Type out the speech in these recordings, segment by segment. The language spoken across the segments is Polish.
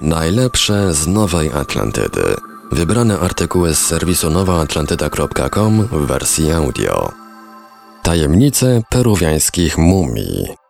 Najlepsze z Nowej Atlantydy. Wybrane artykuły z serwisu nowaatlantyda.com w wersji audio. Tajemnice peruwiańskich mumii.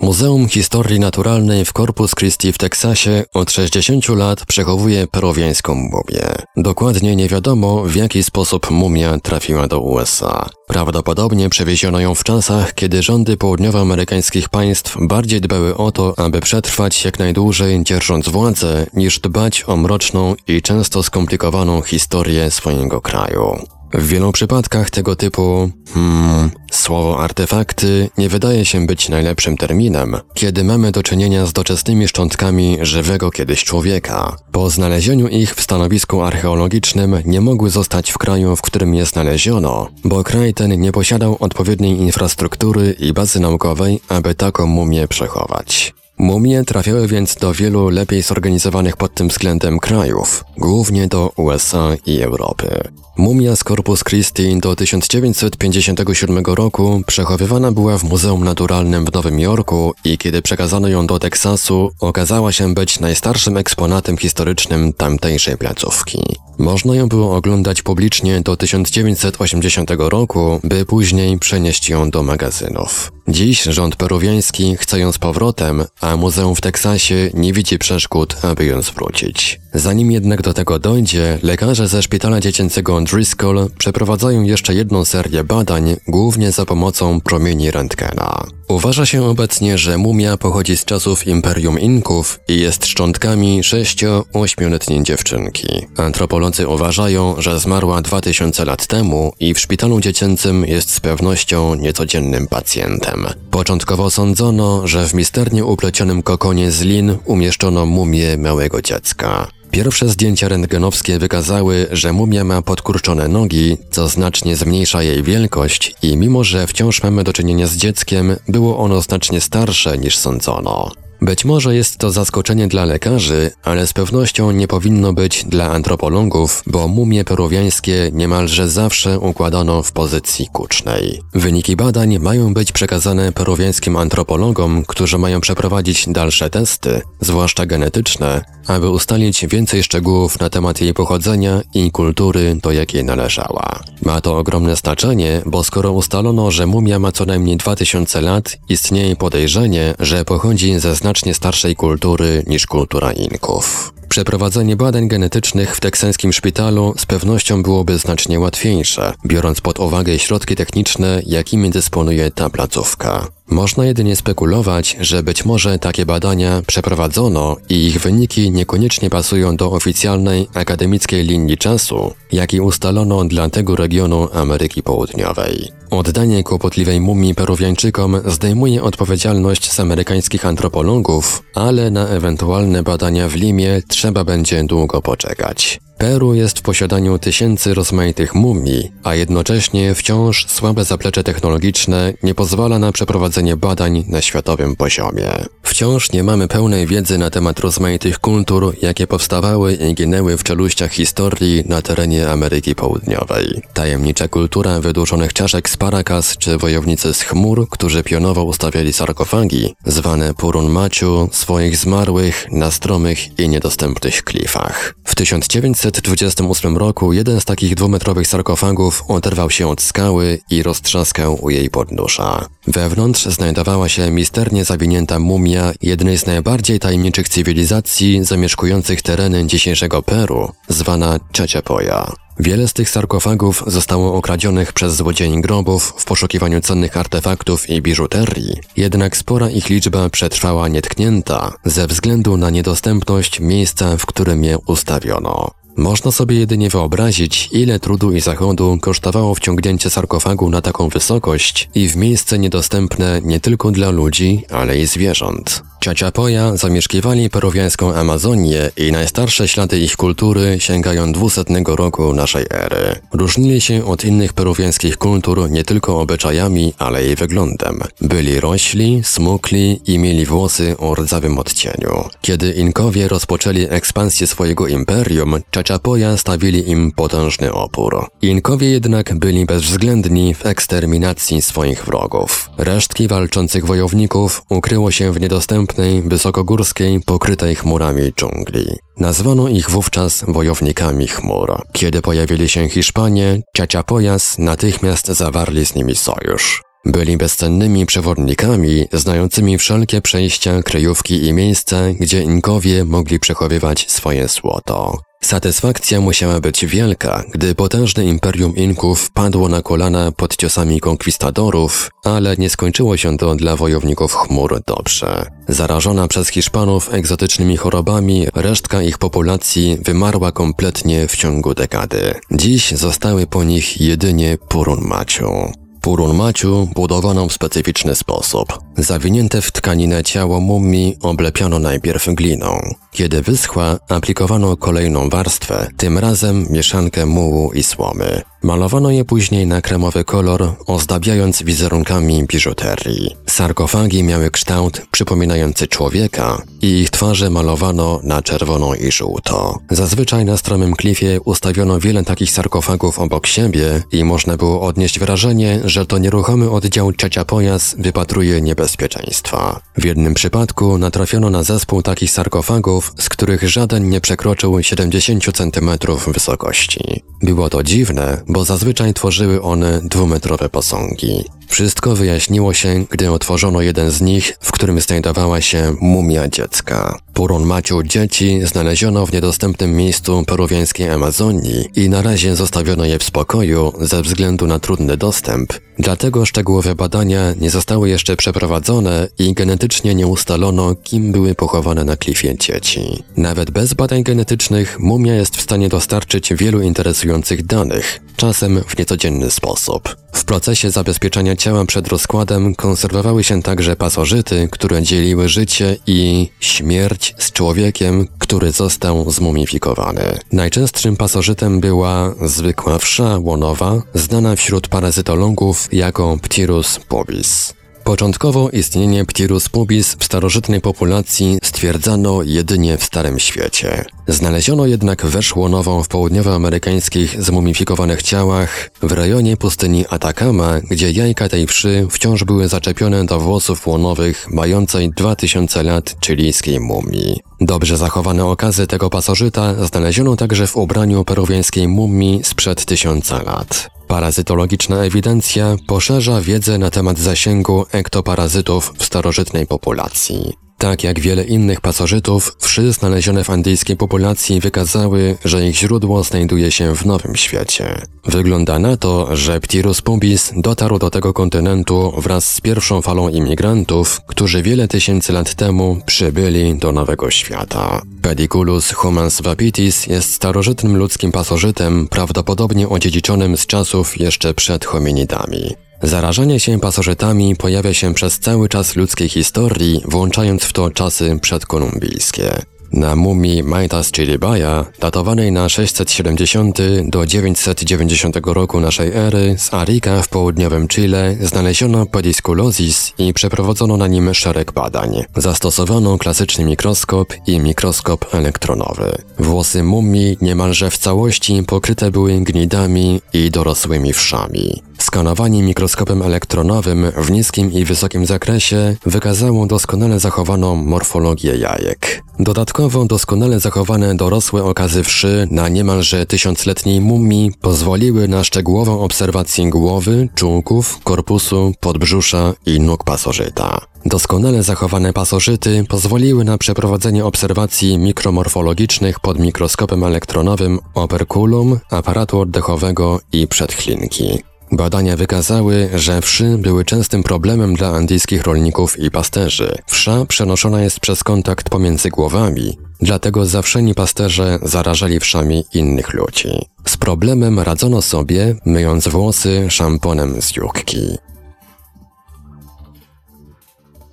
Muzeum Historii Naturalnej w Corpus Christi w Teksasie od 60 lat przechowuje peruwiańską mumię. Dokładnie nie wiadomo, w jaki sposób mumia trafiła do USA. Prawdopodobnie przewieziono ją w czasach, kiedy rządy południowoamerykańskich państw bardziej dbały o to, aby przetrwać jak najdłużej dzierżąc władzę, niż dbać o mroczną i często skomplikowaną historię swojego kraju. W wielu przypadkach tego typu, hmm, słowo artefakty nie wydaje się być najlepszym terminem, kiedy mamy do czynienia z doczesnymi szczątkami żywego kiedyś człowieka. Po znalezieniu ich w stanowisku archeologicznym nie mogły zostać w kraju, w którym je znaleziono, bo kraj ten nie posiadał odpowiedniej infrastruktury i bazy naukowej, aby taką mumię przechować. Mumie trafiały więc do wielu lepiej zorganizowanych pod tym względem krajów, głównie do USA i Europy. Mumia z Corpus Christi do 1957 roku przechowywana była w Muzeum Naturalnym w Nowym Jorku i kiedy przekazano ją do Teksasu, okazała się być najstarszym eksponatem historycznym tamtejszej placówki. Można ją było oglądać publicznie do 1980 roku, by później przenieść ją do magazynów. Dziś rząd peruwiański chce ją z powrotem, a muzeum w Teksasie nie widzi przeszkód, aby ją zwrócić. Zanim jednak do tego dojdzie, lekarze ze szpitala dziecięcego Driscoll przeprowadzają jeszcze jedną serię badań, głównie za pomocą promieni rentgena. Uważa się obecnie, że mumia pochodzi z czasów Imperium Inków i jest szczątkami 6-8-letniej dziewczynki. Antropolodzy uważają, że zmarła 2000 lat temu i w szpitalu dziecięcym jest z pewnością niecodziennym pacjentem. Początkowo sądzono, że w misternie uplecionym kokonie z lin umieszczono mumię małego dziecka. Pierwsze zdjęcia rentgenowskie wykazały, że mumia ma podkurczone nogi, co znacznie zmniejsza jej wielkość i mimo, że wciąż mamy do czynienia z dzieckiem, było ono znacznie starsze niż sądzono. Być może jest to zaskoczenie dla lekarzy, ale z pewnością nie powinno być dla antropologów, bo mumie peruwiańskie niemalże zawsze układano w pozycji kucznej. Wyniki badań mają być przekazane peruwiańskim antropologom, którzy mają przeprowadzić dalsze testy, zwłaszcza genetyczne, aby ustalić więcej szczegółów na temat jej pochodzenia i kultury, do jakiej należała. Ma to ogromne znaczenie, bo skoro ustalono, że mumia ma co najmniej 2000 lat, istnieje podejrzenie, że pochodzi ze znacznych znacznie starszej kultury niż kultura Inków. Przeprowadzenie badań genetycznych w teksańskim szpitalu z pewnością byłoby znacznie łatwiejsze, biorąc pod uwagę środki techniczne, jakimi dysponuje ta placówka. Można jedynie spekulować, że być może takie badania przeprowadzono i ich wyniki niekoniecznie pasują do oficjalnej akademickiej linii czasu, jaki ustalono dla tego regionu Ameryki Południowej. Oddanie kłopotliwej mumii peruwiańczykom zdejmuje odpowiedzialność z amerykańskich antropologów, ale na ewentualne badania w Limie trzeba będzie długo poczekać. Peru jest w posiadaniu tysięcy rozmaitych mumii, a jednocześnie wciąż słabe zaplecze technologiczne nie pozwala na przeprowadzenie badań na światowym poziomie. Wciąż nie mamy pełnej wiedzy na temat rozmaitych kultur, jakie powstawały i ginęły w czeluściach historii na terenie Ameryki Południowej. Tajemnicza kultura wydłużonych czaszek z Paracas czy wojownicy z chmur, którzy pionowo ustawiali sarkofagi, zwane Purun Maciu, swoich zmarłych na stromych i niedostępnych klifach. W 1900 1928 roku jeden z takich dwumetrowych sarkofagów oderwał się od skały i roztrzaskał u jej podnóża. Wewnątrz znajdowała się misternie zawinięta mumia jednej z najbardziej tajemniczych cywilizacji zamieszkujących tereny dzisiejszego Peru, zwana Chachapoya. Wiele z tych sarkofagów zostało okradzionych przez złodziei grobów w poszukiwaniu cennych artefaktów i biżuterii, jednak spora ich liczba przetrwała nietknięta ze względu na niedostępność miejsca, w którym je ustawiono. Można sobie jedynie wyobrazić, ile trudu i zachodu kosztowało wciągnięcie sarkofagu na taką wysokość i w miejsce niedostępne nie tylko dla ludzi, ale i zwierząt. Ciaciapoja zamieszkiwali peruwiańską Amazonię i najstarsze ślady ich kultury sięgają 200 roku naszej ery. Różnili się od innych peruwiańskich kultur nie tylko obyczajami, ale i wyglądem. Byli rośli, smukli i mieli włosy o rdzawym odcieniu. Kiedy Inkowie rozpoczęli ekspansję swojego imperium, Ciaciapoja stawili im potężny opór. Inkowie jednak byli bezwzględni w eksterminacji swoich wrogów. Resztki walczących wojowników ukryło się w niedostępnych wysokogórskiej, pokrytej chmurami dżungli. Nazwano ich wówczas wojownikami chmur. Kiedy pojawili się Hiszpanie, Ciaciapojas natychmiast zawarli z nimi sojusz. Byli bezcennymi przewodnikami, znającymi wszelkie przejścia, kryjówki i miejsca, gdzie Inkowie mogli przechowywać swoje złoto. Satysfakcja musiała być wielka, gdy potężne imperium Inków padło na kolana pod ciosami konkwistadorów, ale nie skończyło się to dla wojowników chmur dobrze. Zarażona przez Hiszpanów egzotycznymi chorobami, resztka ich populacji wymarła kompletnie w ciągu dekady. Dziś zostały po nich jedynie Purun Maciu. Purun Maciu budowano w specyficzny sposób. Zawinięte w tkaninę ciało mumii oblepiano najpierw gliną. Kiedy wyschła, aplikowano kolejną warstwę, tym razem mieszankę mułu i słomy. Malowano je później na kremowy kolor, ozdabiając wizerunkami biżuterii. Sarkofagi miały kształt przypominający człowieka i ich twarze malowano na czerwono i żółto. Zazwyczaj na stromym klifie ustawiono wiele takich sarkofagów obok siebie i można było odnieść wrażenie, że to nieruchomy oddział ciocia pojas wypatruje niebezpieczeństwa. W jednym przypadku natrafiono na zespół takich sarkofagów, z których żaden nie przekroczył 70 cm wysokości. Było to dziwne, bo zazwyczaj tworzyły one dwumetrowe posągi. Wszystko wyjaśniło się, gdy otworzono jeden z nich, w którym znajdowała się mumia dziecka. Purun Maciu dzieci znaleziono w niedostępnym miejscu peruwiańskiej Amazonii i na razie zostawiono je w spokoju ze względu na trudny dostęp. Dlatego szczegółowe badania nie zostały jeszcze przeprowadzone i genetycznie nie ustalono, kim były pochowane na klifie dzieci. Nawet bez badań genetycznych mumia jest w stanie dostarczyć wielu interesujących danych, czasem w niecodzienny sposób. W procesie zabezpieczania ciała przed rozkładem konserwowały się także pasożyty, które dzieliły życie i śmierć z człowiekiem, który został zmumifikowany. Najczęstszym pasożytem była zwykła wsza łonowa, znana wśród parazytologów jako Ptirus pubis. Początkowo istnienie Ptirus pubis w starożytnej populacji stwierdzano jedynie w Starym Świecie. Znaleziono jednak wesz łonową w południowoamerykańskich zmumifikowanych ciałach w rejonie pustyni Atacama, gdzie jajka tej wszy wciąż były zaczepione do włosów łonowych mającej 2000 lat chilijskiej mumii. Dobrze zachowane okazy tego pasożyta znaleziono także w ubraniu peruwiańskiej mumii sprzed tysiąca lat. Parazytologiczna ewidencja poszerza wiedzę na temat zasięgu ektoparazytów w starożytnej populacji. Tak jak wiele innych pasożytów, wszy znalezione w andyjskiej populacji wykazały, że ich źródło znajduje się w Nowym Świecie. Wygląda na to, że Ptirus pubis dotarł do tego kontynentu wraz z pierwszą falą imigrantów, którzy wiele tysięcy lat temu przybyli do Nowego Świata. Pediculus humans vapitis jest starożytnym ludzkim pasożytem, prawdopodobnie odziedziczonym z czasów jeszcze przed hominidami. Zarażanie się pasożytami pojawia się przez cały czas ludzkiej historii, włączając w to czasy przedkolumbijskie. Na mumii Maitas Chiribaya, datowanej na 670 do 990 roku naszej ery z Arica w południowym Chile, znaleziono pedisculosis i przeprowadzono na nim szereg badań. Zastosowano klasyczny mikroskop i mikroskop elektronowy. Włosy mumii niemalże w całości pokryte były gnidami i dorosłymi wszami. Skanowanie mikroskopem elektronowym w niskim i wysokim zakresie wykazało doskonale zachowaną morfologię jajek. Dodatkowo doskonale zachowane dorosłe okazy wszy na niemalże tysiącletniej mumii pozwoliły na szczegółową obserwację głowy, czółków, korpusu, podbrzusza i nóg pasożyta. Doskonale zachowane pasożyty pozwoliły na przeprowadzenie obserwacji mikromorfologicznych pod mikroskopem elektronowym operculum, aparatu oddechowego i przedchlinki. Badania wykazały, że wszy były częstym problemem dla andyjskich rolników i pasterzy. Wsza przenoszona jest przez kontakt pomiędzy głowami, dlatego zawszeni pasterze zarażali wszami innych ludzi. Z problemem radzono sobie, myjąc włosy szamponem z jukki.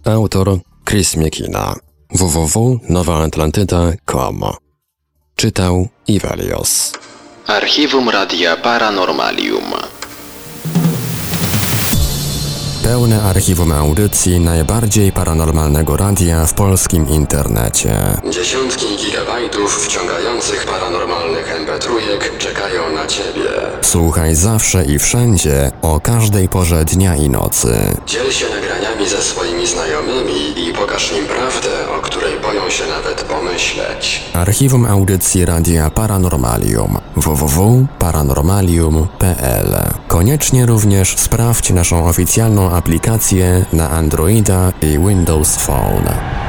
Autor Chris Miekina www.nowaatlantyda.com Czytał Ivelios Archiwum Radia Paranormalium Pełne archiwum audycji najbardziej paranormalnego radia w polskim internecie. Dziesiątki gigabajtów wciągających paranormalnych mp czekają na Ciebie. Słuchaj zawsze i wszędzie, o każdej porze dnia i nocy. Dziel się nagraniami ze swoimi znajomymi i pokaż im prawdę, o której boją się nawet pomyśleć. Archiwum audycji Radia Paranormalium www.paranormalium.pl Koniecznie również sprawdź naszą oficjalną aplikację na Androida i Windows Phone.